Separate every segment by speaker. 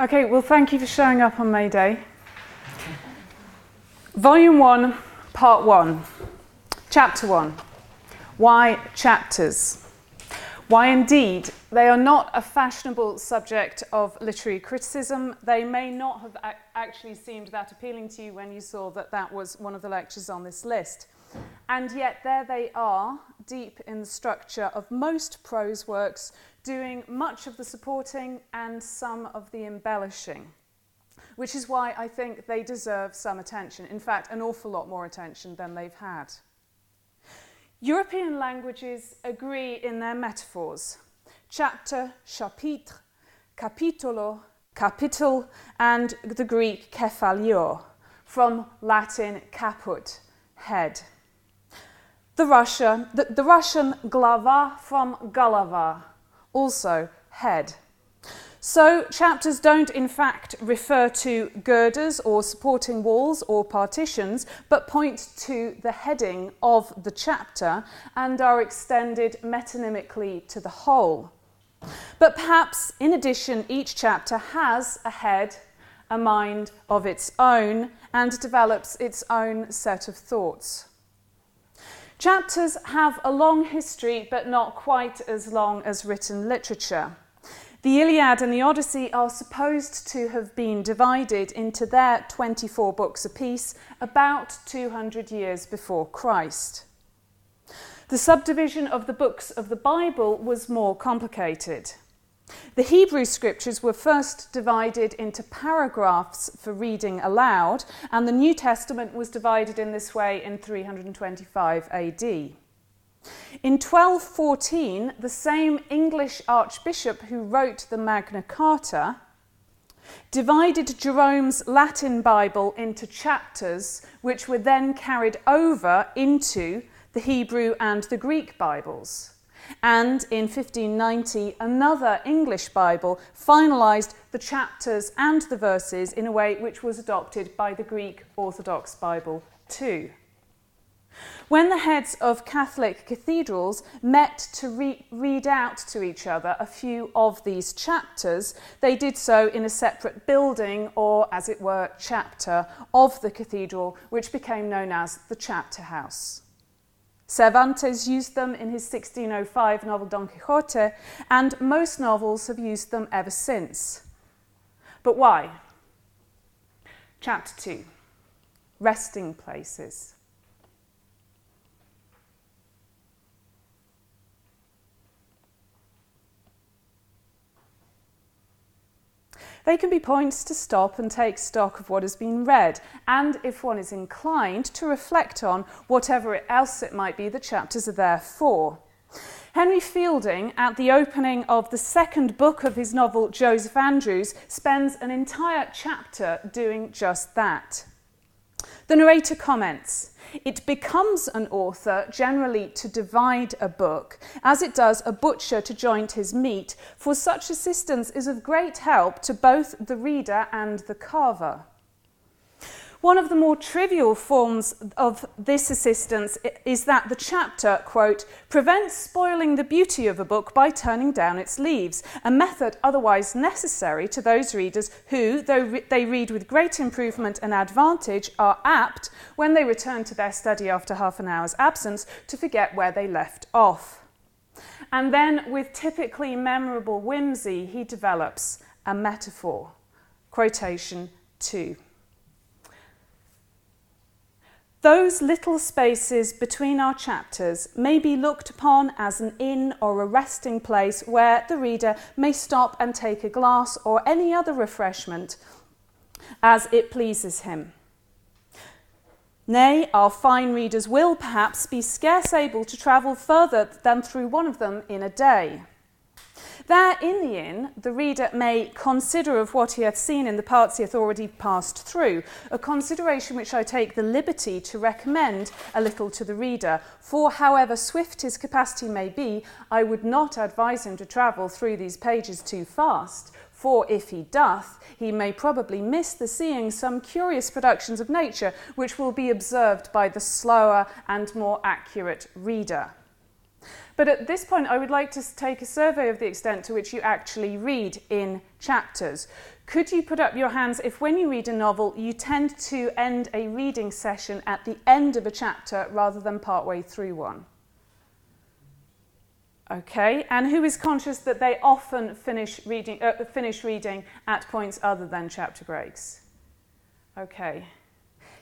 Speaker 1: Okay, well, thank you for showing up on May Day. Volume 1, Part 1, Chapter 1. Why chapters? Why indeed? They are not a fashionable subject of literary criticism. They may not have ac- actually seemed that appealing to you when you saw that that was one of the lectures on this list. And yet, there they are, deep in the structure of most prose works, doing much of the supporting and some of the embellishing, which is why I think they deserve some attention. In fact, an awful lot more attention than they've had. European languages agree in their metaphors chapter, chapitre, capitolo, capital, and the Greek kephalios, from Latin caput, head. The, Russia, the, the Russian glava from galava, also head. So, chapters don't in fact refer to girders or supporting walls or partitions, but point to the heading of the chapter and are extended metonymically to the whole. But perhaps, in addition, each chapter has a head, a mind of its own, and develops its own set of thoughts. Chapters have a long history, but not quite as long as written literature. The Iliad and the Odyssey are supposed to have been divided into their 24 books apiece about 200 years before Christ. The subdivision of the books of the Bible was more complicated. The Hebrew scriptures were first divided into paragraphs for reading aloud, and the New Testament was divided in this way in 325 AD. In 1214, the same English archbishop who wrote the Magna Carta divided Jerome's Latin Bible into chapters, which were then carried over into the Hebrew and the Greek Bibles. And in 1590, another English Bible finalised the chapters and the verses in a way which was adopted by the Greek Orthodox Bible too. When the heads of Catholic cathedrals met to re- read out to each other a few of these chapters, they did so in a separate building, or as it were, chapter of the cathedral, which became known as the chapter house. Cervantes used them in his 1605 novel Don Quixote, and most novels have used them ever since. But why? Chapter 2 Resting Places. They can be points to stop and take stock of what has been read, and if one is inclined, to reflect on whatever else it might be the chapters are there for. Henry Fielding, at the opening of the second book of his novel Joseph Andrews, spends an entire chapter doing just that. The narrator comments It becomes an author generally to divide a book, as it does a butcher to joint his meat, for such assistance is of great help to both the reader and the carver. One of the more trivial forms of this assistance is that the chapter, quote, prevents spoiling the beauty of a book by turning down its leaves, a method otherwise necessary to those readers who, though re- they read with great improvement and advantage, are apt, when they return to their study after half an hour's absence, to forget where they left off. And then, with typically memorable whimsy, he develops a metaphor. Quotation 2. Those little spaces between our chapters may be looked upon as an inn or a resting place where the reader may stop and take a glass or any other refreshment as it pleases him. Nay, our fine readers will perhaps be scarce able to travel further than through one of them in a day. There, in the inn, the reader may consider of what he hath seen in the parts he hath already passed through, a consideration which I take the liberty to recommend a little to the reader. For however swift his capacity may be, I would not advise him to travel through these pages too fast. For if he doth, he may probably miss the seeing some curious productions of nature which will be observed by the slower and more accurate reader. But at this point, I would like to take a survey of the extent to which you actually read in chapters. Could you put up your hands if, when you read a novel, you tend to end a reading session at the end of a chapter rather than partway through one? Okay, and who is conscious that they often finish reading, uh, finish reading at points other than chapter breaks? Okay,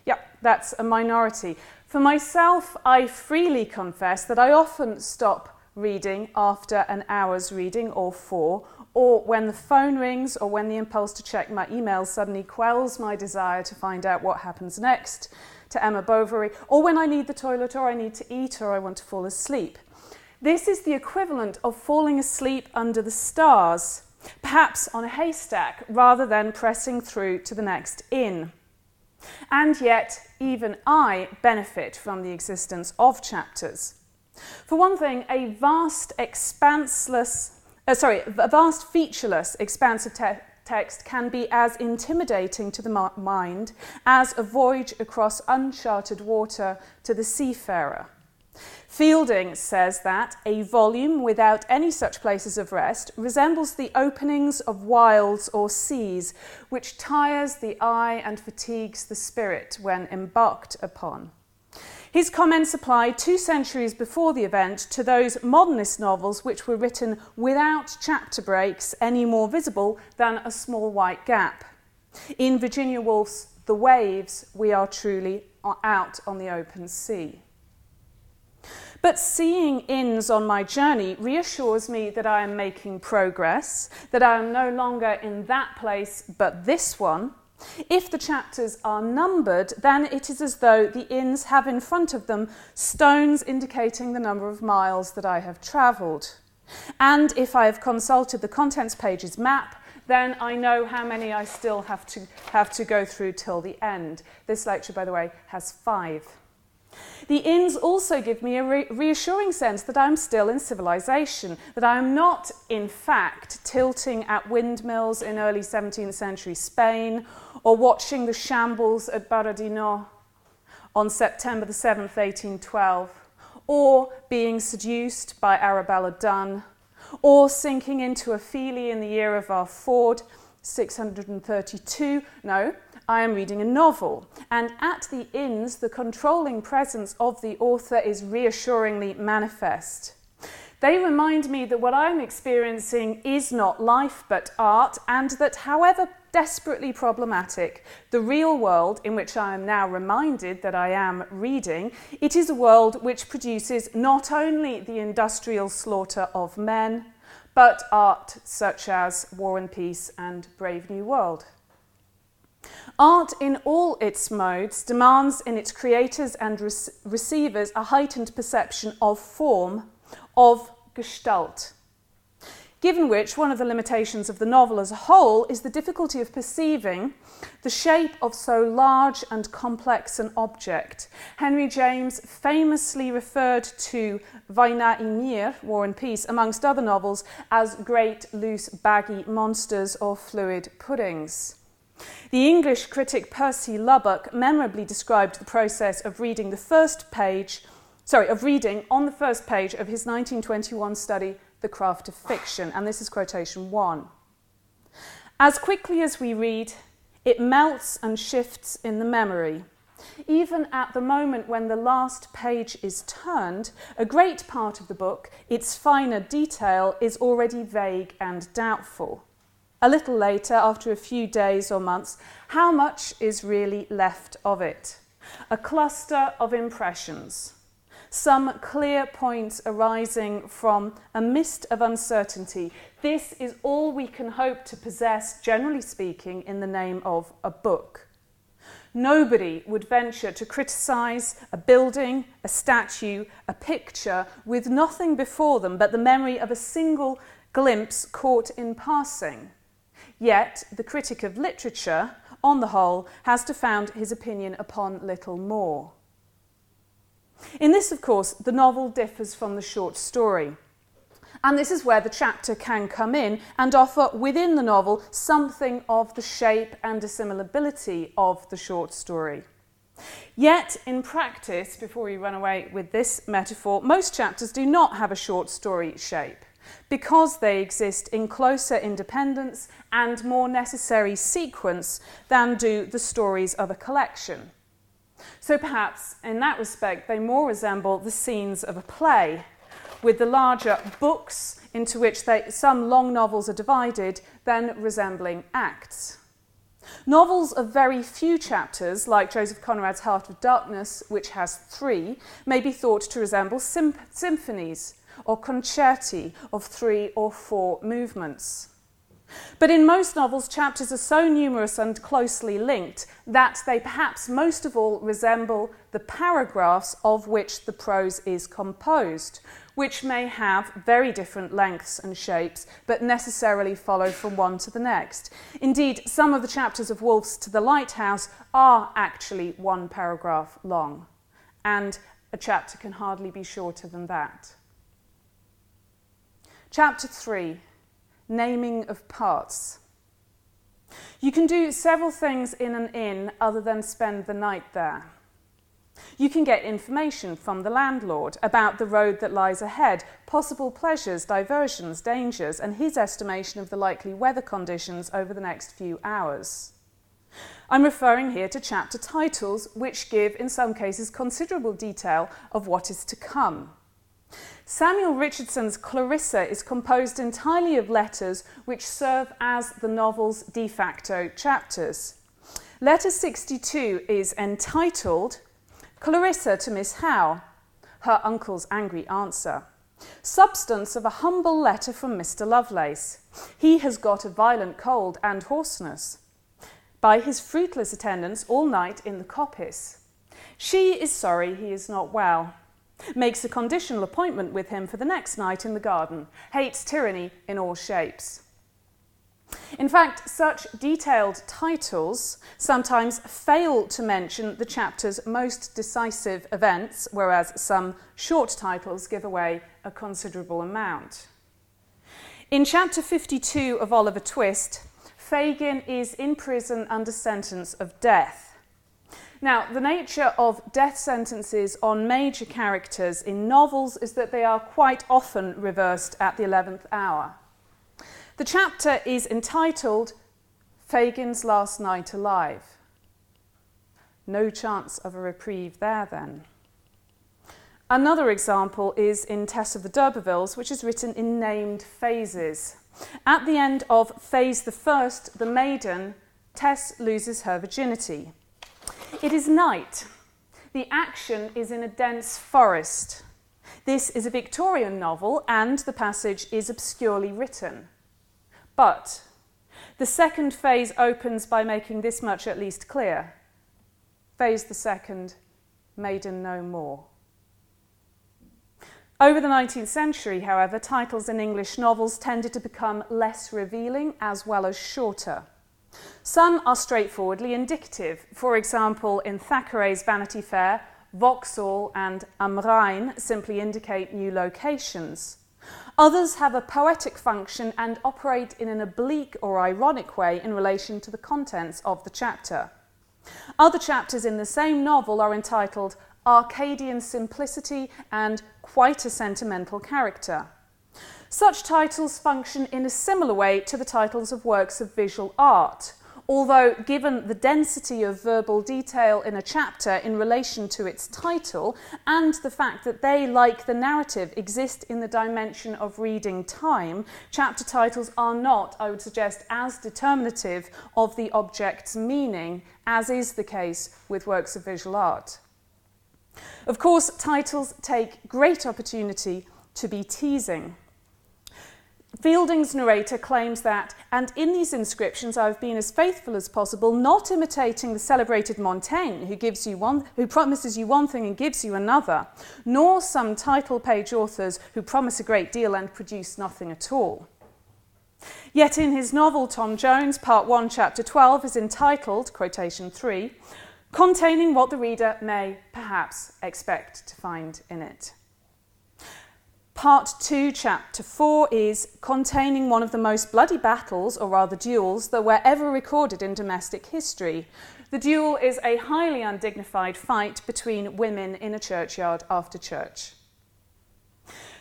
Speaker 1: yep, that's a minority. For myself, I freely confess that I often stop reading after an hour's reading or four, or when the phone rings, or when the impulse to check my emails suddenly quells my desire to find out what happens next to Emma Bovary, or when I need the toilet, or I need to eat, or I want to fall asleep. This is the equivalent of falling asleep under the stars, perhaps on a haystack, rather than pressing through to the next inn. And yet, even I benefit from the existence of chapters. For one thing, a vast, expanseless, uh, sorry, a vast, featureless, expansive te- text can be as intimidating to the mind as a voyage across uncharted water to the seafarer. Fielding says that a volume without any such places of rest resembles the openings of wilds or seas, which tires the eye and fatigues the spirit when embarked upon. His comments apply two centuries before the event to those modernist novels which were written without chapter breaks any more visible than a small white gap. In Virginia Woolf's The Waves, we are truly out on the open sea. But seeing inns on my journey reassures me that I am making progress, that I am no longer in that place but this one. If the chapters are numbered, then it is as though the inns have in front of them stones indicating the number of miles that I have travelled. And if I have consulted the contents page's map, then I know how many I still have to, have to go through till the end. This lecture, by the way, has five. The inns also give me a re- reassuring sense that I'm still in civilization, that I am not, in fact, tilting at windmills in early 17th century Spain or watching the shambles at Borodino on September the 7th, 1812, or being seduced by Arabella Donn, or sinking into Ophelia in the year of our Ford, 632. No, I am reading a novel, and at the inns, the controlling presence of the author is reassuringly manifest. They remind me that what I'm experiencing is not life but art, and that however desperately problematic the real world in which I am now reminded that I am reading, it is a world which produces not only the industrial slaughter of men, but art such as War and Peace and Brave New World. Art in all its modes demands in its creators and re- receivers a heightened perception of form, of gestalt. Given which, one of the limitations of the novel as a whole is the difficulty of perceiving the shape of so large and complex an object. Henry James famously referred to Wojna i Mir, War and Peace, amongst other novels, as great, loose, baggy monsters or fluid puddings. The English critic Percy Lubbock memorably described the process of reading the first page, sorry, of reading on the first page of his 1921 study, The Craft of Fiction, and this is quotation one. As quickly as we read, it melts and shifts in the memory. Even at the moment when the last page is turned, a great part of the book, its finer detail, is already vague and doubtful a little later, after a few days or months, how much is really left of it? A cluster of impressions, some clear points arising from a mist of uncertainty. This is all we can hope to possess, generally speaking, in the name of a book. Nobody would venture to criticise a building, a statue, a picture with nothing before them but the memory of a single glimpse caught in passing. Yet, the critic of literature, on the whole, has to found his opinion upon little more. In this, of course, the novel differs from the short story. And this is where the chapter can come in and offer within the novel something of the shape and assimilability of the short story. Yet, in practice, before we run away with this metaphor, most chapters do not have a short story shape because they exist in closer independence and more necessary sequence than do the stories of a collection. So perhaps in that respect they more resemble the scenes of a play, with the larger books into which they, some long novels are divided, than resembling acts. Novels of very few chapters, like Joseph Conrad's Heart of Darkness, which has three, may be thought to resemble symphonies or concerti of three or four movements. But in most novels, chapters are so numerous and closely linked that they perhaps most of all resemble the paragraphs of which the prose is composed, which may have very different lengths and shapes, but necessarily follow from one to the next. Indeed, some of the chapters of Woolf's To the Lighthouse are actually one paragraph long, and a chapter can hardly be shorter than that. Chapter 3 Naming of Parts. You can do several things in an inn other than spend the night there. You can get information from the landlord about the road that lies ahead, possible pleasures, diversions, dangers, and his estimation of the likely weather conditions over the next few hours. I'm referring here to chapter titles, which give, in some cases, considerable detail of what is to come. Samuel Richardson's Clarissa is composed entirely of letters which serve as the novel's de facto chapters. Letter 62 is entitled Clarissa to Miss Howe, her uncle's angry answer. Substance of a humble letter from Mr. Lovelace. He has got a violent cold and hoarseness. By his fruitless attendance all night in the coppice. She is sorry he is not well makes a conditional appointment with him for the next night in the garden, hates tyranny in all shapes. In fact, such detailed titles sometimes fail to mention the chapter's most decisive events, whereas some short titles give away a considerable amount. In chapter 52 of Oliver Twist, Fagin is in prison under sentence of death. Now, the nature of death sentences on major characters in novels is that they are quite often reversed at the 11th hour. The chapter is entitled Fagin's Last Night Alive. No chance of a reprieve there then. Another example is in Tess of the D'Urbervilles, which is written in named phases. At the end of phase the first, the maiden, Tess loses her virginity. It is night. The action is in a dense forest. This is a Victorian novel and the passage is obscurely written. But the second phase opens by making this much at least clear. Phase the second, maiden no more. Over the 19th century, however, titles in English novels tended to become less revealing as well as shorter. Some are straightforwardly indicative. For example, in Thackeray's Vanity Fair, Vauxhall and Am Rhein simply indicate new locations. Others have a poetic function and operate in an oblique or ironic way in relation to the contents of the chapter. Other chapters in the same novel are entitled Arcadian Simplicity and Quite a Sentimental Character. Such titles function in a similar way to the titles of works of visual art, although given the density of verbal detail in a chapter in relation to its title and the fact that they, like the narrative, exist in the dimension of reading time, chapter titles are not, I would suggest, as determinative of the object's meaning as is the case with works of visual art. Of course, titles take great opportunity to be teasing. Fielding's narrator claims that, and in these inscriptions I've been as faithful as possible, not imitating the celebrated Montaigne, who, gives you one, who promises you one thing and gives you another, nor some title page authors who promise a great deal and produce nothing at all. Yet in his novel Tom Jones, Part 1, Chapter 12, is entitled, quotation 3, containing what the reader may perhaps expect to find in it. Part 2, Chapter 4 is containing one of the most bloody battles, or rather duels, that were ever recorded in domestic history. The duel is a highly undignified fight between women in a churchyard after church.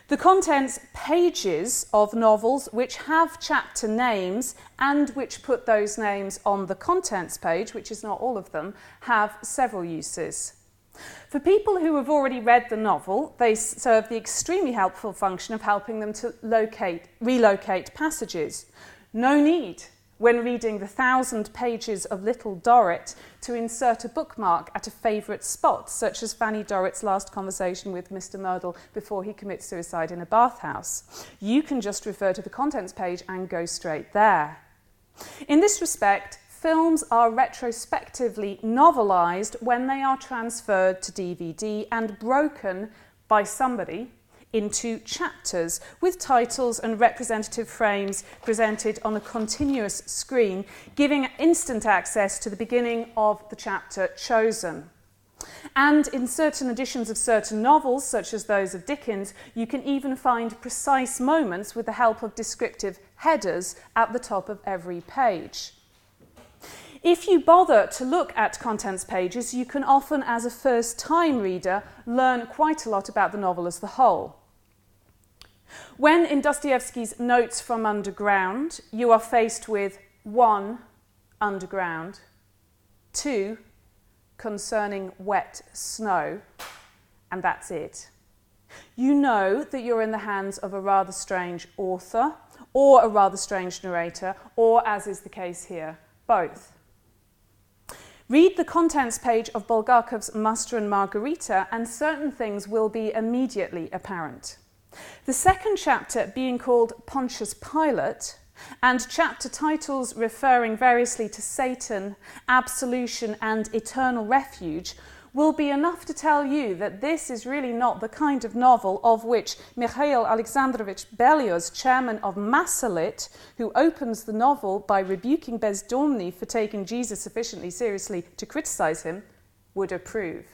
Speaker 1: The contents pages of novels which have chapter names and which put those names on the contents page, which is not all of them, have several uses. For people who have already read the novel, they serve the extremely helpful function of helping them to locate, relocate passages. No need when reading the thousand pages of Little Dorrit to insert a bookmark at a favourite spot, such as Fanny Dorrit's last conversation with Mr. Merdle before he commits suicide in a bathhouse. You can just refer to the contents page and go straight there. In this respect, films are retrospectively novelised when they are transferred to DVD and broken by somebody into chapters with titles and representative frames presented on a continuous screen, giving instant access to the beginning of the chapter chosen. And in certain editions of certain novels, such as those of Dickens, you can even find precise moments with the help of descriptive headers at the top of every page. If you bother to look at contents pages, you can often, as a first time reader, learn quite a lot about the novel as the whole. When in Dostoevsky's Notes from Underground, you are faced with one, underground, two, concerning wet snow, and that's it. You know that you're in the hands of a rather strange author, or a rather strange narrator, or, as is the case here, both. Read the contents page of Bulgakov's Master and Margarita, and certain things will be immediately apparent. The second chapter being called Pontius Pilate, and chapter titles referring variously to Satan, absolution, and eternal refuge will be enough to tell you that this is really not the kind of novel of which Mikhail Alexandrovich Berlioz, chairman of Massolit, who opens the novel by rebuking Bezdomny for taking Jesus sufficiently seriously to criticize him, would approve.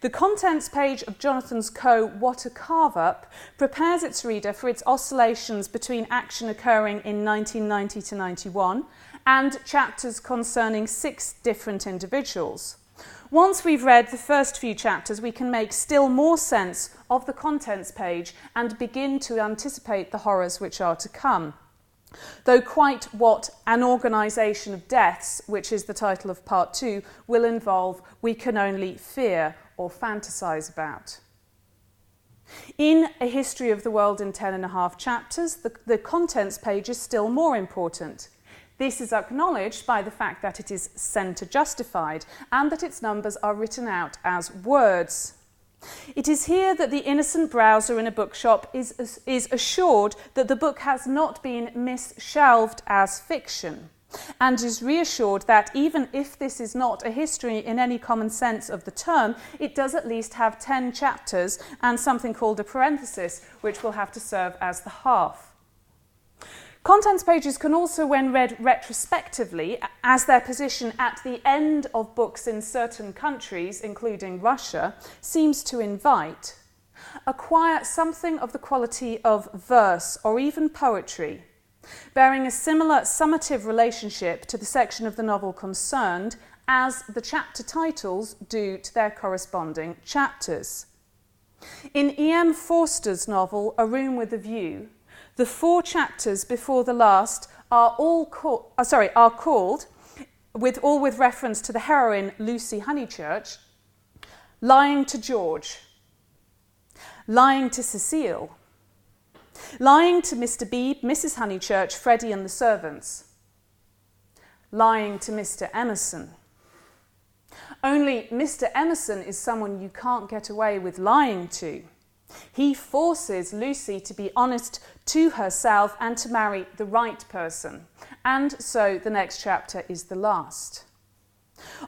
Speaker 1: The contents page of Jonathan Coe's What a Carve Up prepares its reader for its oscillations between action occurring in 1990 to 91 and chapters concerning six different individuals. Once we've read the first few chapters, we can make still more sense of the contents page and begin to anticipate the horrors which are to come. Though quite what an organisation of deaths, which is the title of part two, will involve, we can only fear or fantasise about. In A History of the World in ten and a half chapters, the, the contents page is still more important. This is acknowledged by the fact that it is centre justified and that its numbers are written out as words. It is here that the innocent browser in a bookshop is, is assured that the book has not been misshelved as fiction and is reassured that even if this is not a history in any common sense of the term, it does at least have 10 chapters and something called a parenthesis, which will have to serve as the half. Contents pages can also, when read retrospectively, as their position at the end of books in certain countries, including Russia, seems to invite, acquire something of the quality of verse or even poetry, bearing a similar summative relationship to the section of the novel concerned as the chapter titles do to their corresponding chapters. In E.M. Forster's novel A Room with a View, the four chapters before the last are all call, uh, sorry, are called with all with reference to the heroine Lucy Honeychurch, lying to George, lying to Cecil, lying to Mr. Beebe, Mrs. Honeychurch, Freddie and the servants, lying to Mr. Emerson. Only Mr. Emerson is someone you can't get away with lying to. He forces Lucy to be honest to herself and to marry the right person. And so the next chapter is the last.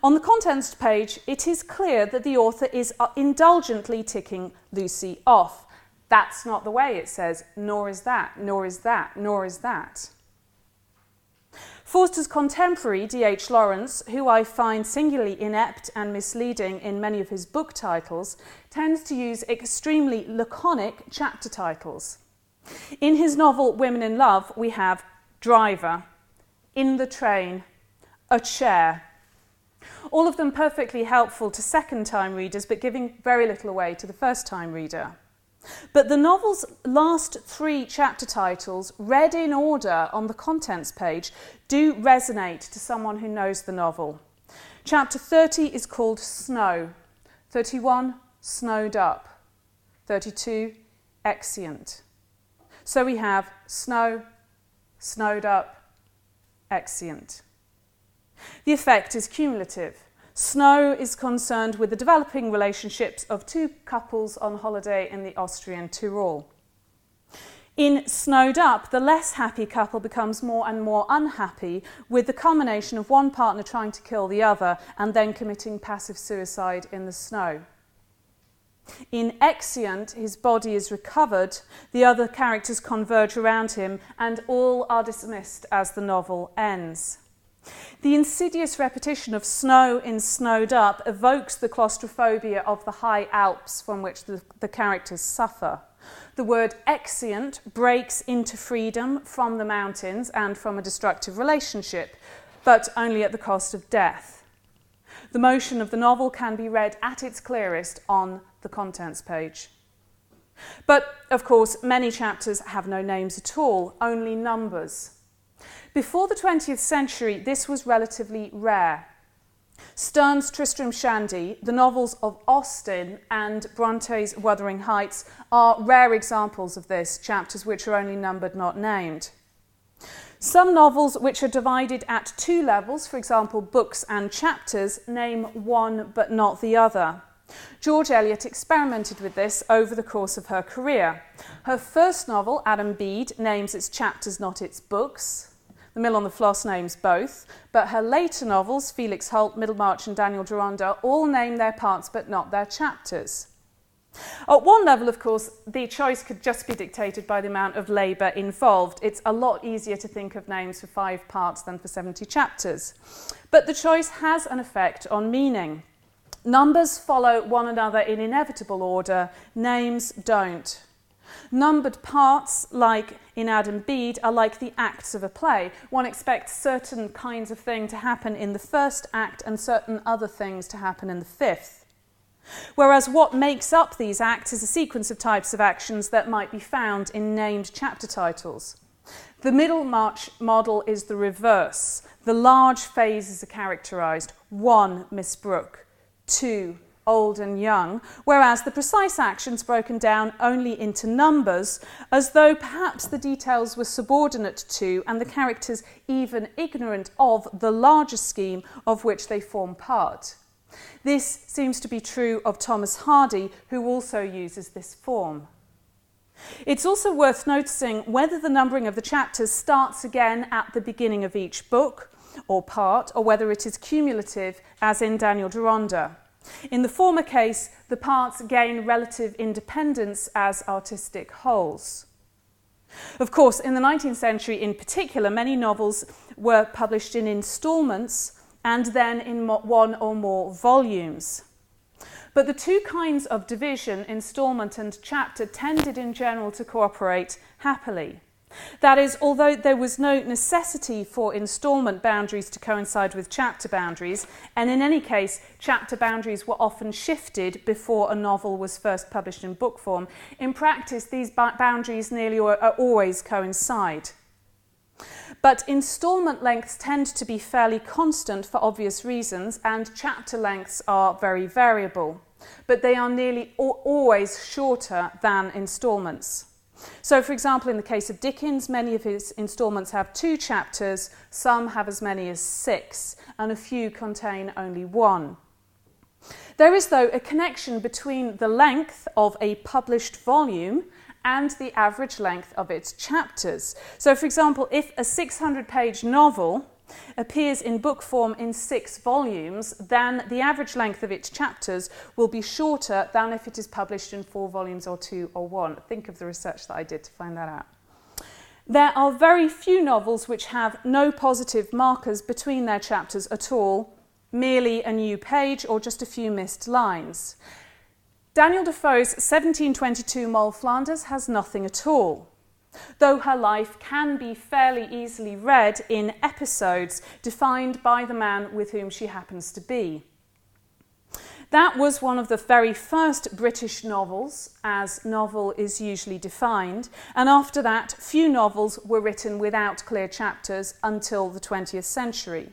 Speaker 1: On the contents page, it is clear that the author is uh, indulgently ticking Lucy off. That's not the way it says, nor is that, nor is that, nor is that. Forster's contemporary, D.H. Lawrence, who I find singularly inept and misleading in many of his book titles, tends to use extremely laconic chapter titles. In his novel Women in Love, we have driver, in the train, a chair. All of them perfectly helpful to second time readers, but giving very little away to the first time reader. But the novel's last three chapter titles, read in order on the contents page, do resonate to someone who knows the novel. Chapter 30 is called Snow, 31, Snowed Up, 32, Exeunt. So we have snow, snowed up, exeunt. The effect is cumulative. Snow is concerned with the developing relationships of two couples on holiday in the Austrian Tyrol. In Snowed Up, the less happy couple becomes more and more unhappy, with the culmination of one partner trying to kill the other and then committing passive suicide in the snow. In Exeunt, his body is recovered, the other characters converge around him, and all are dismissed as the novel ends. The insidious repetition of snow in Snowed Up evokes the claustrophobia of the high Alps from which the, the characters suffer. The word exeunt breaks into freedom from the mountains and from a destructive relationship, but only at the cost of death. The motion of the novel can be read at its clearest on the contents page. But of course, many chapters have no names at all, only numbers. Before the 20th century, this was relatively rare. Sterne's Tristram Shandy, the novels of Austen, and Bronte's Wuthering Heights are rare examples of this, chapters which are only numbered, not named. Some novels which are divided at two levels, for example, books and chapters, name one but not the other. George Eliot experimented with this over the course of her career. Her first novel, Adam Bede, names its chapters, not its books. The Mill on the Floss names both, but her later novels, Felix Holt, Middlemarch, and Daniel Deronda, all name their parts but not their chapters. At one level, of course, the choice could just be dictated by the amount of labour involved. It's a lot easier to think of names for five parts than for 70 chapters. But the choice has an effect on meaning. Numbers follow one another in inevitable order, names don't. Numbered parts, like in Adam Bede, are like the acts of a play. One expects certain kinds of thing to happen in the first act and certain other things to happen in the fifth. Whereas what makes up these acts is a sequence of types of actions that might be found in named chapter titles. The Middlemarch model is the reverse. The large phases are characterized. One, Miss Brooke two, old and young, whereas the precise actions broken down only into numbers, as though perhaps the details were subordinate to and the characters even ignorant of the larger scheme of which they form part. This seems to be true of Thomas Hardy, who also uses this form. It's also worth noticing whether the numbering of the chapters starts again at the beginning of each book or part, or whether it is cumulative, as in Daniel Deronda. In the former case, the parts gain relative independence as artistic wholes. Of course, in the 19th century in particular, many novels were published in instalments and then in one or more volumes. But the two kinds of division, instalment and chapter, tended in general to cooperate happily. That is, although there was no necessity for instalment boundaries to coincide with chapter boundaries, and in any case, chapter boundaries were often shifted before a novel was first published in book form, in practice, these boundaries nearly uh, always coincide. But instalment lengths tend to be fairly constant for obvious reasons, and chapter lengths are very variable. But they are nearly always shorter than instalments. So, for example, in the case of Dickens, many of his instalments have two chapters, some have as many as six, and a few contain only one. There is, though, a connection between the length of a published volume and the average length of its chapters. So, for example, if a 600 page novel appears in book form in six volumes, then the average length of its chapters will be shorter than if it is published in four volumes or two or one. Think of the research that I did to find that out. There are very few novels which have no positive markers between their chapters at all, merely a new page or just a few missed lines. Daniel Defoe's 1722 Moll Flanders has nothing at all, though her life can be fairly easily read in episodes defined by the man with whom she happens to be. That was one of the very first British novels, as novel is usually defined, and after that, few novels were written without clear chapters until the 20th century.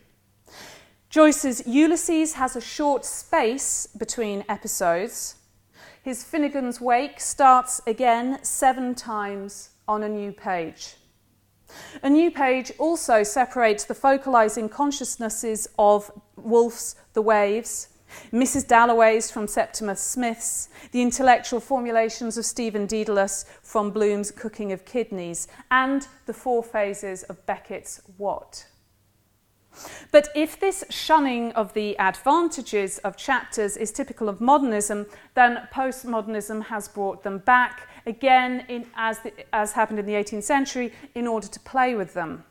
Speaker 1: Joyce's Ulysses has a short space between episodes. His Finnegans Wake starts again seven times on a new page. A new page also separates the focalizing consciousnesses of Woolf's The Waves, Mrs. Dalloway's from Septimus Smith's, the intellectual formulations of Stephen Dedalus from Bloom's Cooking of Kidneys, and the four phases of Beckett's Watt. But if this shunning of the advantages of chapters is typical of modernism, then postmodernism has brought them back again, in, as, the, as happened in the 18th century, in order to play with them.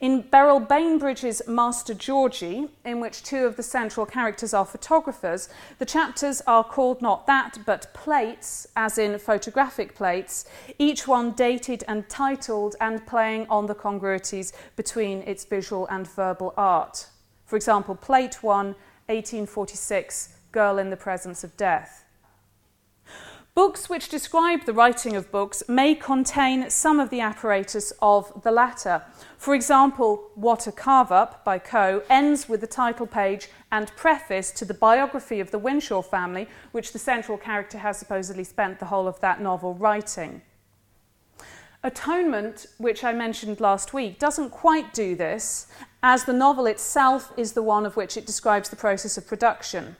Speaker 1: In Beryl Bainbridge's Master Georgie, in which two of the central characters are photographers, the chapters are called not that but plates, as in photographic plates, each one dated and titled and playing on the congruities between its visual and verbal art. For example, Plate 1, 1846, Girl in the Presence of Death. Books which describe the writing of books may contain some of the apparatus of the latter. For example, What a Carve Up by Coe ends with the title page and preface to the biography of the Winshaw family, which the central character has supposedly spent the whole of that novel writing. Atonement, which I mentioned last week, doesn't quite do this, as the novel itself is the one of which it describes the process of production.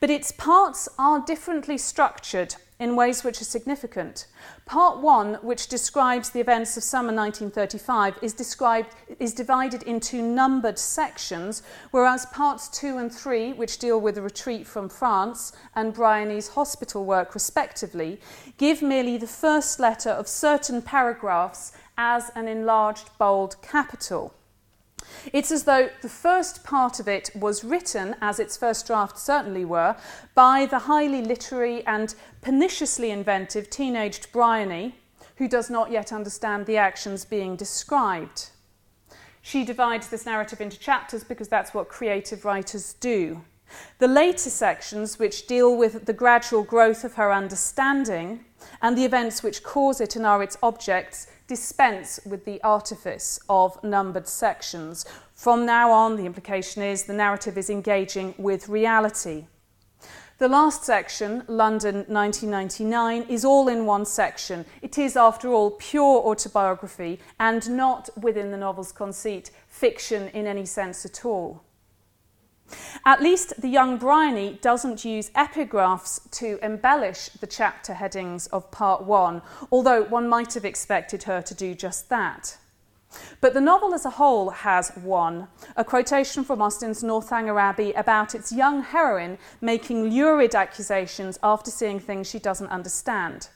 Speaker 1: But its parts are differently structured in ways which are significant. Part 1, which describes the events of summer 1935, is, described, is divided into numbered sections, whereas parts 2 and 3, which deal with the retreat from France and Bryony's hospital work respectively, give merely the first letter of certain paragraphs as an enlarged bold capital. It's as though the first part of it was written, as its first drafts certainly were, by the highly literary and perniciously inventive teenaged Bryony, who does not yet understand the actions being described. She divides this narrative into chapters because that's what creative writers do. The later sections, which deal with the gradual growth of her understanding and the events which cause it and are its objects, dispense with the artifice of numbered sections. From now on, the implication is the narrative is engaging with reality. The last section, London 1999, is all in one section. It is, after all, pure autobiography and not within the novel's conceit, fiction in any sense at all. At least the young Bryony doesn't use epigraphs to embellish the chapter headings of part one, although one might have expected her to do just that. But the novel as a whole has one, a quotation from Austen's Northanger Abbey about its young heroine making lurid accusations after seeing things she doesn't understand.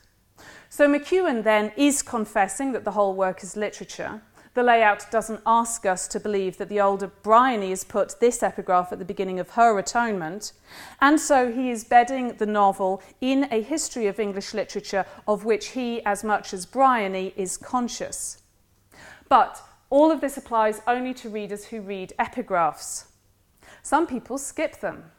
Speaker 1: So McEwan then is confessing that the whole work is literature, the layout doesn't ask us to believe that the older Bryony has put this epigraph at the beginning of her atonement, and so he is bedding the novel in a history of English literature of which he, as much as Bryony, is conscious. But all of this applies only to readers who read epigraphs. Some people skip them.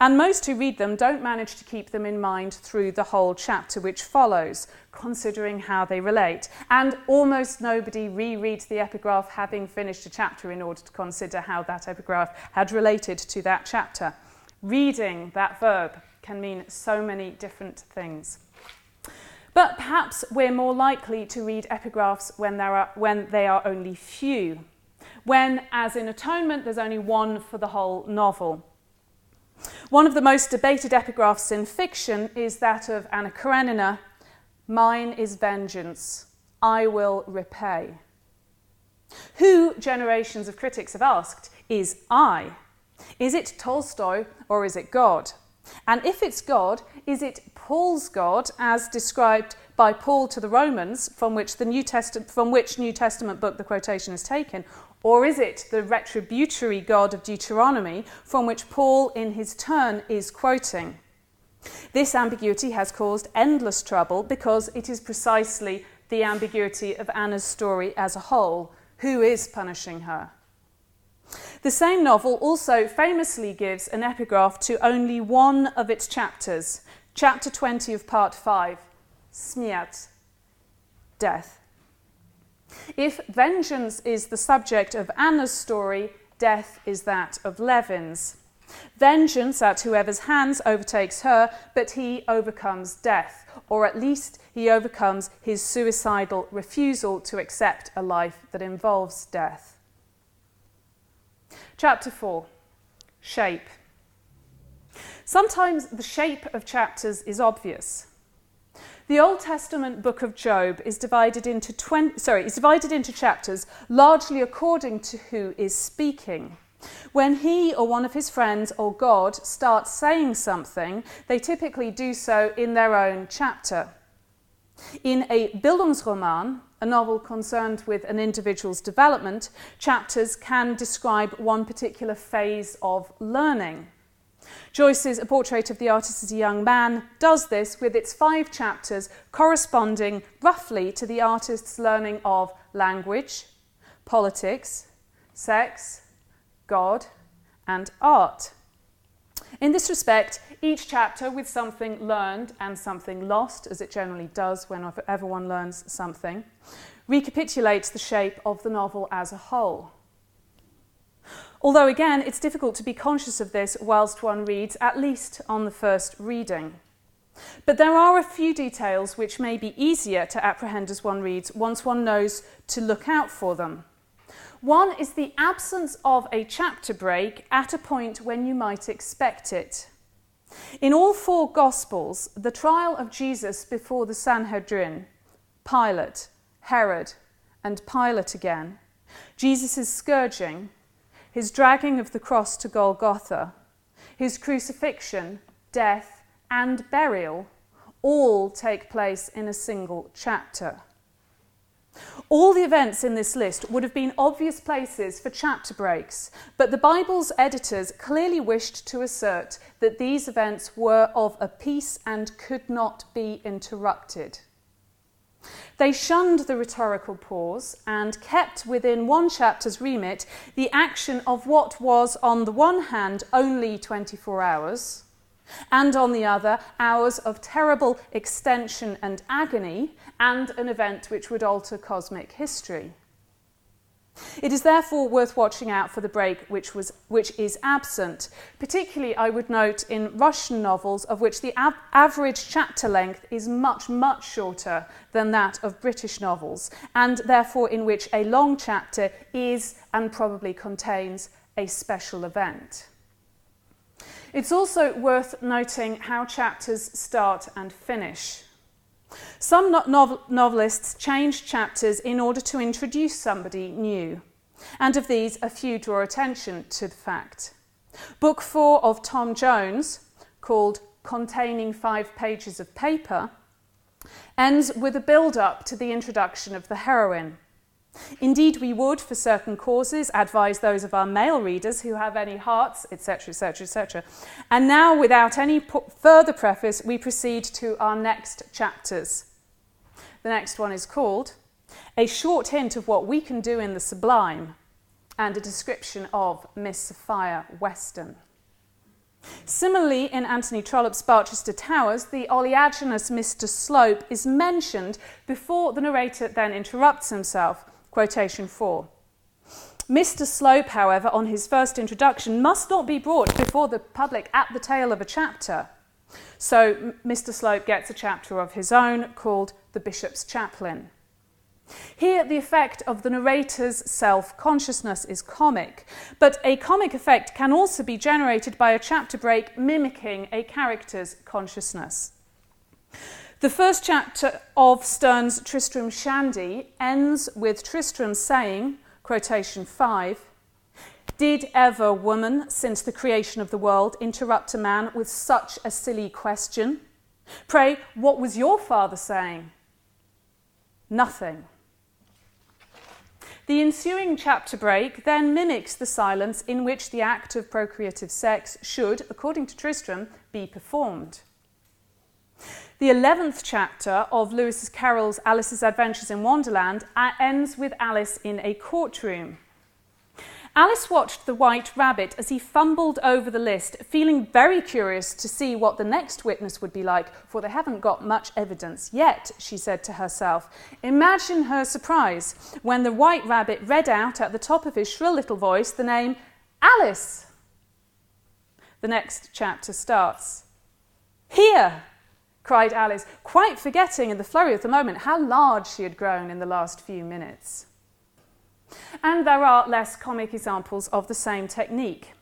Speaker 1: And most who read them don't manage to keep them in mind through the whole chapter which follows, considering how they relate. And almost nobody rereads the epigraph having finished a chapter in order to consider how that epigraph had related to that chapter. Reading that verb can mean so many different things. But perhaps we're more likely to read epigraphs when, there are, when they are only few, when, as in Atonement, there's only one for the whole novel. One of the most debated epigraphs in fiction is that of Anna Karenina Mine is vengeance, I will repay. Who, generations of critics have asked, is I? Is it Tolstoy or is it God? And if it's God, is it Paul's God as described by Paul to the Romans, from which, the New Testament, from which New Testament book the quotation is taken, or is it the retributory God of Deuteronomy, from which Paul, in his turn, is quoting? This ambiguity has caused endless trouble because it is precisely the ambiguity of Anna's story as a whole. Who is punishing her? The same novel also famously gives an epigraph to only one of its chapters, chapter 20 of part 5, Smiat, death. If vengeance is the subject of Anna's story, death is that of Levin's. Vengeance at whoever's hands overtakes her, but he overcomes death, or at least he overcomes his suicidal refusal to accept a life that involves death. Chapter 4 Shape. Sometimes the shape of chapters is obvious. The Old Testament book of Job is divided into 20, sorry, divided into chapters largely according to who is speaking. When he or one of his friends or God starts saying something, they typically do so in their own chapter. In a Bildungsroman, a novel concerned with an individual's development, chapters can describe one particular phase of learning. Joyce's A Portrait of the Artist as a Young Man does this with its five chapters corresponding roughly to the artist's learning of language, politics, sex, God, and art. In this respect, each chapter with something learned and something lost, as it generally does whenever one learns something, recapitulates the shape of the novel as a whole. Although, again, it's difficult to be conscious of this whilst one reads, at least on the first reading. But there are a few details which may be easier to apprehend as one reads once one knows to look out for them. One is the absence of a chapter break at a point when you might expect it. In all four Gospels, the trial of Jesus before the Sanhedrin, Pilate, Herod, and Pilate again, Jesus' scourging, his dragging of the cross to Golgotha, his crucifixion, death, and burial all take place in a single chapter. All the events in this list would have been obvious places for chapter breaks, but the Bible's editors clearly wished to assert that these events were of a piece and could not be interrupted. They shunned the rhetorical pause and kept within one chapter's remit the action of what was, on the one hand, only 24 hours, and on the other, hours of terrible extension and agony, and an event which would alter cosmic history. It is therefore worth watching out for the break which, was, which is absent, particularly, I would note, in Russian novels, of which the average chapter length is much, much shorter than that of British novels, and therefore in which a long chapter is and probably contains a special event. It's also worth noting how chapters start and finish. Some novel- novelists change chapters in order to introduce somebody new, and of these, a few draw attention to the fact. Book four of Tom Jones, called Containing Five Pages of Paper, ends with a build up to the introduction of the heroine. Indeed, we would, for certain causes, advise those of our male readers who have any hearts, etc., etc., etc. And now, without any further preface, we proceed to our next chapters. The next one is called A Short Hint of What We Can Do in the Sublime and a description of Miss Sophia Weston. Similarly, in Anthony Trollope's Barchester Towers, the oleaginous Mr. Slope is mentioned before the narrator then interrupts himself Quotation 4. Mr. Slope, however, on his first introduction, must not be brought before the public at the tail of a chapter. So Mr. Slope gets a chapter of his own called The Bishop's Chaplain. Here, the effect of the narrator's self consciousness is comic, but a comic effect can also be generated by a chapter break mimicking a character's consciousness. The first chapter of Sterne's Tristram Shandy ends with Tristram saying, quotation 5, Did ever woman, since the creation of the world, interrupt a man with such a silly question? Pray, what was your father saying? nothing. The ensuing chapter break then mimics the silence in which the act of procreative sex should, according to Tristram, be performed. The 11th chapter of Lewis Carroll's Alice's Adventures in Wonderland uh, ends with Alice in a courtroom. Alice watched the white rabbit as he fumbled over the list, feeling very curious to see what the next witness would be like, for they haven't got much evidence yet, she said to herself. Imagine her surprise when the white rabbit read out at the top of his shrill little voice the name Alice. The next chapter starts. Here! Cried Alice, quite forgetting in the flurry of the moment how large she had grown in the last few minutes. And there are less comic examples of the same technique.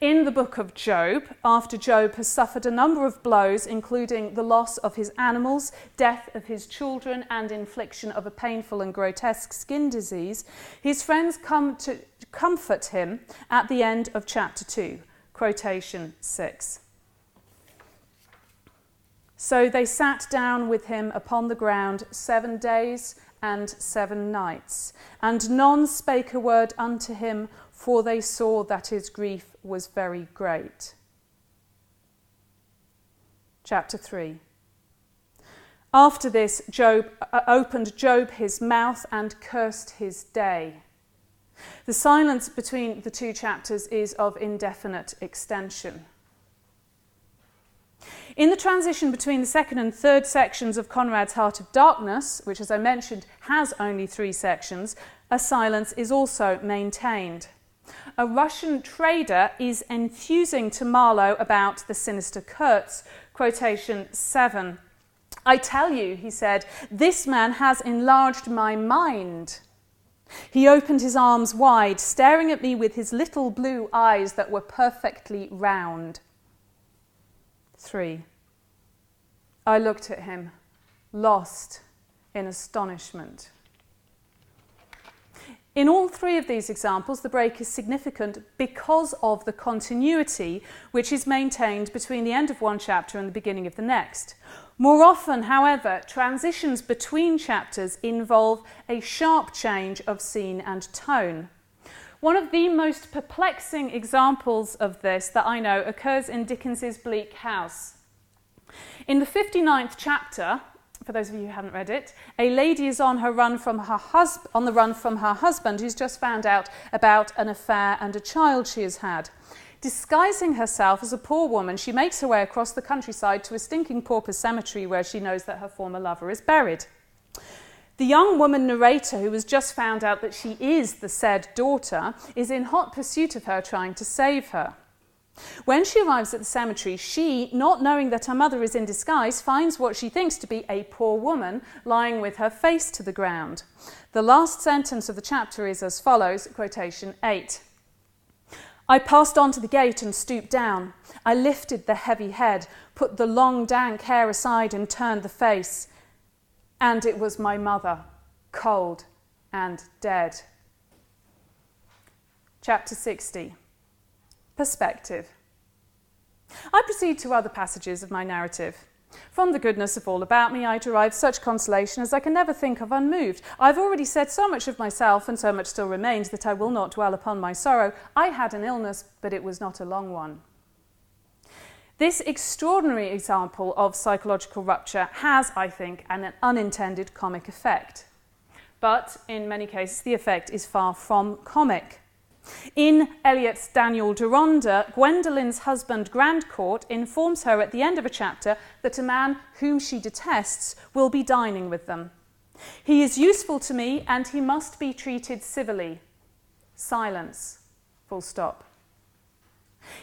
Speaker 1: In the book of Job, after Job has suffered a number of blows, including the loss of his animals, death of his children, and infliction of a painful and grotesque skin disease, his friends come to comfort him at the end of chapter 2, quotation 6. So they sat down with him upon the ground seven days and seven nights. And none spake a word unto him, for they saw that his grief was very great. Chapter 3 After this, Job uh, opened Job his mouth and cursed his day. The silence between the two chapters is of indefinite extension. In the transition between the second and third sections of Conrad's Heart of Darkness, which, as I mentioned, has only three sections, a silence is also maintained. A Russian trader is enthusing to Marlow about the sinister Kurtz, quotation 7. I tell you, he said, this man has enlarged my mind. He opened his arms wide, staring at me with his little blue eyes that were perfectly round. 3. I looked at him, lost in astonishment. In all three of these examples, the break is significant because of the continuity which is maintained between the end of one chapter and the beginning of the next. More often, however, transitions between chapters involve a sharp change of scene and tone. One of the most perplexing examples of this that I know occurs in Dickens's Bleak House. In the 59th chapter, for those of you who haven't read it, a lady is on her run from her hus- on the run from her husband who's just found out about an affair and a child she has had. Disguising herself as a poor woman, she makes her way across the countryside to a stinking pauper cemetery where she knows that her former lover is buried. The young woman narrator, who has just found out that she is the said daughter, is in hot pursuit of her, trying to save her. When she arrives at the cemetery, she, not knowing that her mother is in disguise, finds what she thinks to be a poor woman lying with her face to the ground. The last sentence of the chapter is as follows quotation 8. I passed on to the gate and stooped down. I lifted the heavy head, put the long dank hair aside, and turned the face and it was my mother, cold and dead. Chapter 60 Perspective. I proceed to other passages of my narrative. From the goodness of all about me, I derive such consolation as I can never think of unmoved. I have already said so much of myself, and so much still remains, that I will not dwell upon my sorrow. I had an illness, but it was not a long one. This extraordinary example of psychological rupture has, I think, an unintended comic effect. But in many cases, the effect is far from comic. In Eliot's Daniel Deronda, Gwendolen's husband Grandcourt informs her at the end of a chapter that a man whom she detests will be dining with them. He is useful to me and he must be treated civilly. Silence. Full stop.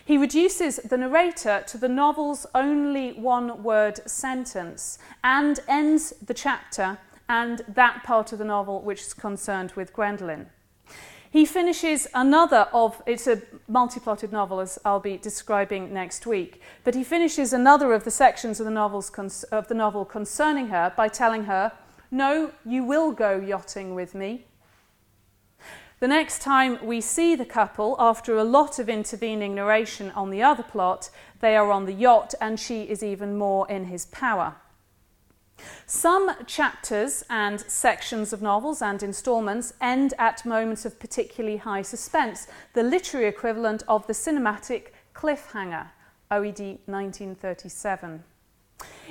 Speaker 1: He reduces the narrator to the novel's only one word sentence and ends the chapter and that part of the novel which is concerned with Gwendolen. He finishes another of, it's a multi plotted novel as I'll be describing next week, but he finishes another of the sections of the, novel's of the novel concerning her by telling her, No, you will go yachting with me. The next time we see the couple, after a lot of intervening narration on the other plot, they are on the yacht and she is even more in his power. Some chapters and sections of novels and instalments end at moments of particularly high suspense, the literary equivalent of the cinematic cliffhanger, OED 1937.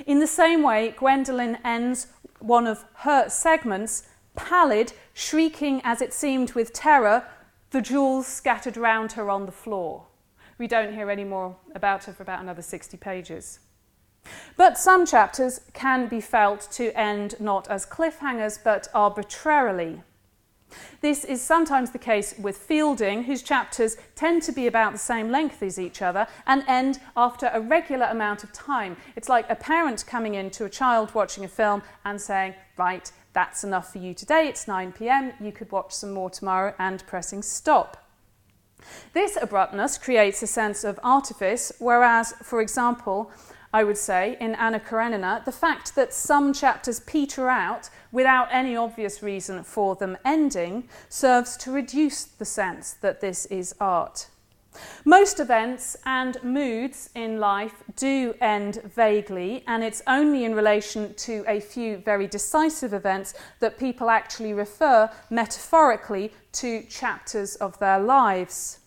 Speaker 1: In the same way, Gwendolen ends one of her segments, pallid, shrieking as it seemed with terror, the jewels scattered round her on the floor. We don't hear any more about her for about another 60 pages. But some chapters can be felt to end not as cliffhangers but arbitrarily. This is sometimes the case with Fielding, whose chapters tend to be about the same length as each other and end after a regular amount of time. It's like a parent coming in to a child watching a film and saying, Right, that's enough for you today, it's 9 pm, you could watch some more tomorrow, and pressing stop. This abruptness creates a sense of artifice, whereas, for example, I would say, in Anna Karenina, the fact that some chapters peter out without any obvious reason for them ending serves to reduce the sense that this is art. Most events and moods in life do end vaguely, and it's only in relation to a few very decisive events that people actually refer metaphorically to chapters of their lives.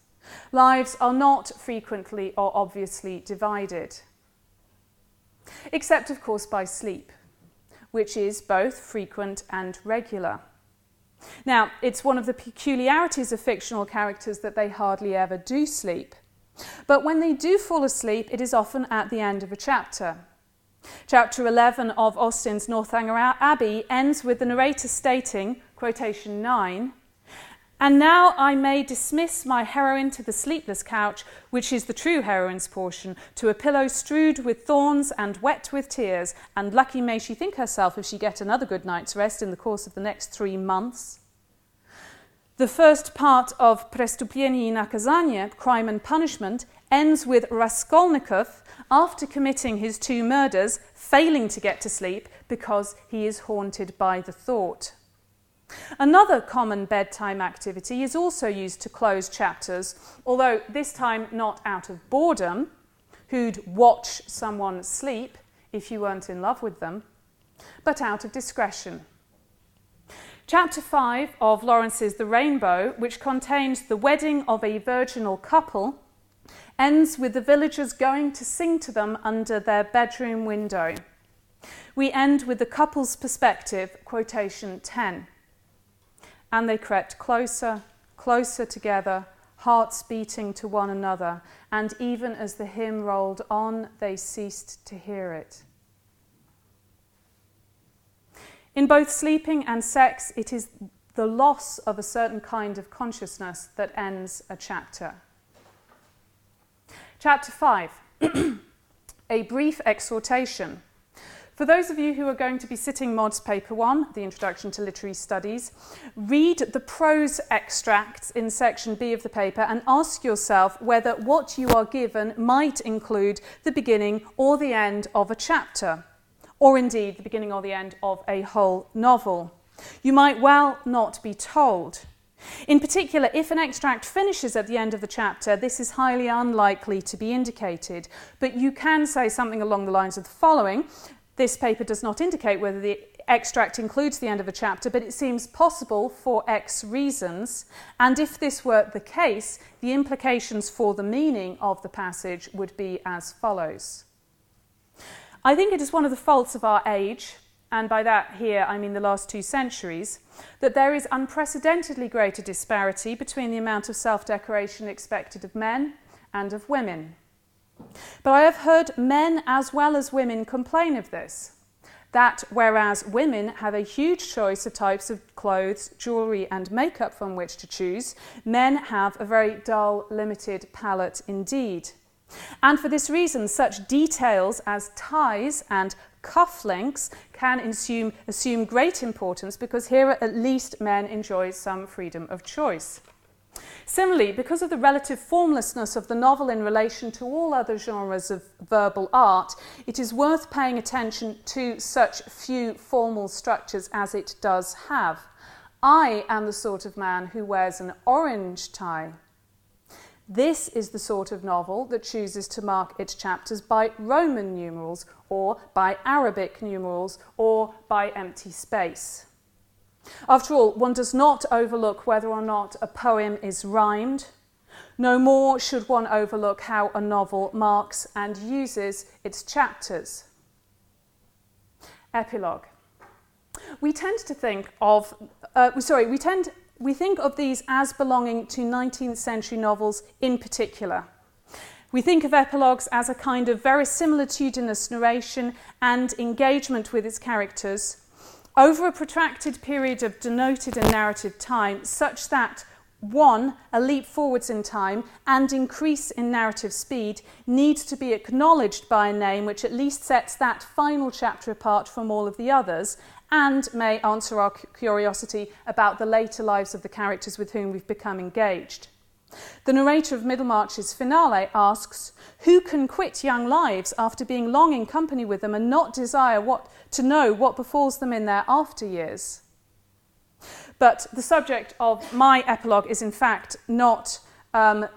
Speaker 1: Lives are not frequently or obviously divided except, of course, by sleep, which is both frequent and regular. Now, it's one of the peculiarities of fictional characters that they hardly ever do sleep. But when they do fall asleep, it is often at the end of a chapter. Chapter 11 of Austen's Northanger Abbey ends with the narrator stating, quotation 9, and now I may dismiss my heroine to the sleepless couch, which is the true heroine's portion, to a pillow strewed with thorns and wet with tears, and lucky may she think herself if she get another good night's rest in the course of the next three months. The first part of Prestuplenie i Nakazanie, Crime and Punishment, ends with Raskolnikov, after committing his two murders, failing to get to sleep because he is haunted by the thought. Another common bedtime activity is also used to close chapters, although this time not out of boredom, who'd watch someone sleep if you weren't in love with them, but out of discretion. Chapter 5 of Lawrence's The Rainbow, which contains the wedding of a virginal couple, ends with the villagers going to sing to them under their bedroom window. We end with the couple's perspective, quotation 10 and they crept closer, closer together, hearts beating to one another, and even as the hymn rolled on, they ceased to hear it. In both sleeping and sex, it is the loss of a certain kind of consciousness that ends a chapter. Chapter 5 A brief exhortation. For those of you who are going to be sitting MODS Paper 1, the Introduction to Literary Studies, read the prose extracts in section B of the paper and ask yourself whether what you are given might include the beginning or the end of a chapter, or indeed the beginning or the end of a whole novel. You might well not be told. In particular, if an extract finishes at the end of the chapter, this is highly unlikely to be indicated. But you can say something along the lines of the following this paper does not indicate whether the extract includes the end of a chapter, but it seems possible for X reasons. And if this were the case, the implications for the meaning of the passage would be as follows. I think it is one of the faults of our age, and by that here I mean the last two centuries, that there is unprecedentedly greater disparity between the amount of self decoration expected of men and of women. But I have heard men as well as women complain of this. That whereas women have a huge choice of types of clothes, jewellery, and makeup from which to choose, men have a very dull, limited palette indeed. And for this reason, such details as ties and cufflinks can assume, assume great importance because here at least men enjoy some freedom of choice. Similarly, because of the relative formlessness of the novel in relation to all other genres of verbal art, it is worth paying attention to such few formal structures as it does have. I am the sort of man who wears an orange tie. This is the sort of novel that chooses to mark its chapters by Roman numerals or by Arabic numerals or by empty space. After all, one does not overlook whether or not a poem is rhymed. No more should one overlook how a novel marks and uses its chapters. Epilogue. We tend to think of, uh, sorry, we tend we think of these as belonging to 19th century novels in particular. We think of epilogues as a kind of verisimilitudinous narration and engagement with its characters over a protracted period of denoted and narrative time, such that one, a leap forwards in time and increase in narrative speed needs to be acknowledged by a name which at least sets that final chapter apart from all of the others and may answer our curiosity about the later lives of the characters with whom we've become engaged. The narrator of Middlemarch's finale asks, Who can quit young lives after being long in company with them and not desire what, to know what befalls them in their after years? But the subject of my epilogue is in fact not, um,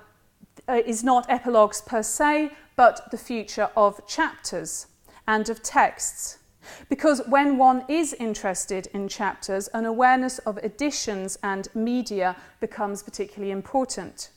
Speaker 1: uh, is not epilogues per se, but the future of chapters and of texts. Because when one is interested in chapters, an awareness of editions and media becomes particularly important.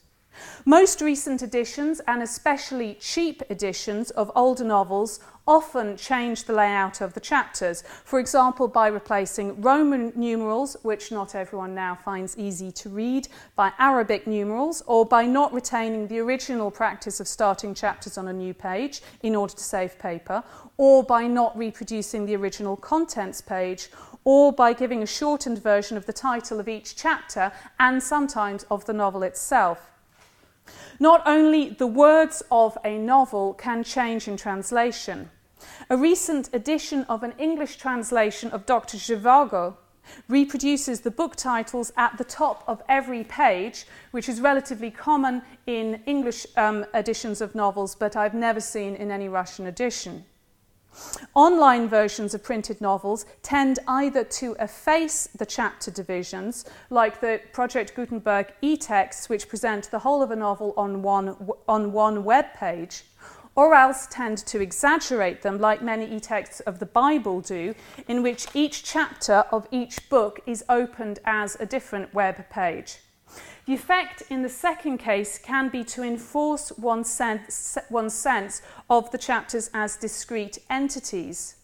Speaker 1: Most recent editions, and especially cheap editions of older novels, often change the layout of the chapters. For example, by replacing Roman numerals, which not everyone now finds easy to read, by Arabic numerals, or by not retaining the original practice of starting chapters on a new page in order to save paper, or by not reproducing the original contents page, or by giving a shortened version of the title of each chapter and sometimes of the novel itself. Not only the words of a novel can change in translation. A recent edition of an English translation of Dr. Zhivago reproduces the book titles at the top of every page, which is relatively common in English um, editions of novels, but I've never seen in any Russian edition. Online versions of printed novels tend either to efface the chapter divisions, like the Project Gutenberg e-texts, which present the whole of a novel on one, on one web page, or else tend to exaggerate them, like many e-texts of the Bible do, in which each chapter of each book is opened as a different web page. The effect in the second case can be to enforce one's sense, one's sense of the chapters as discrete entities,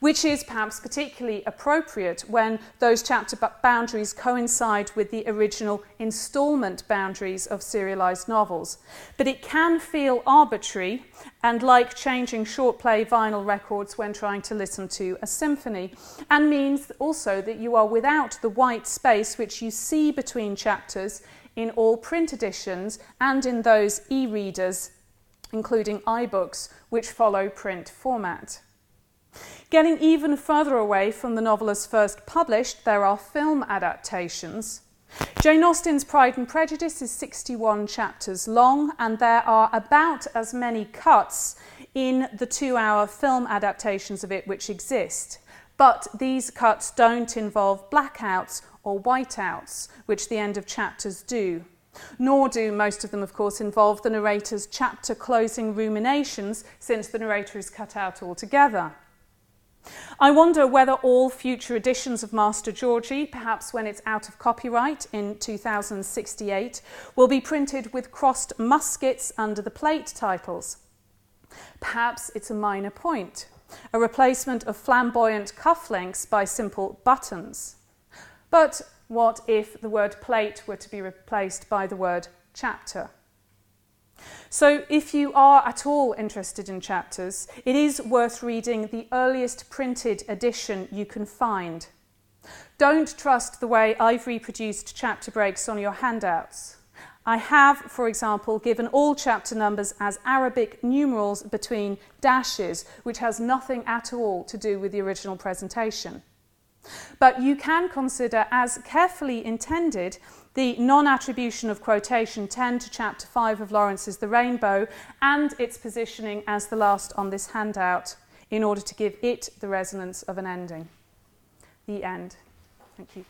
Speaker 1: which is perhaps particularly appropriate when those chapter boundaries coincide with the original installment boundaries of serialized novels. But it can feel arbitrary and like changing short play vinyl records when trying to listen to a symphony, and means also that you are without the white space which you see between chapters in all print editions and in those e readers, including iBooks, which follow print format. Getting even further away from the novel as first published, there are film adaptations. Jane Austen's Pride and Prejudice is 61 chapters long, and there are about as many cuts in the two hour film adaptations of it which exist. But these cuts don't involve blackouts or whiteouts, which the end of chapters do. Nor do most of them, of course, involve the narrator's chapter closing ruminations, since the narrator is cut out altogether. I wonder whether all future editions of Master Georgie, perhaps when it's out of copyright in 2068, will be printed with crossed muskets under the plate titles. Perhaps it's a minor point, a replacement of flamboyant cufflinks by simple buttons. But what if the word plate were to be replaced by the word chapter? So, if you are at all interested in chapters, it is worth reading the earliest printed edition you can find. Don't trust the way I've reproduced chapter breaks on your handouts. I have, for example, given all chapter numbers as Arabic numerals between dashes, which has nothing at all to do with the original presentation. But you can consider as carefully intended the non attribution of quotation 10 to chapter 5 of Lawrence's The Rainbow and its positioning as the last on this handout in order to give it the resonance of an ending. The end. Thank you.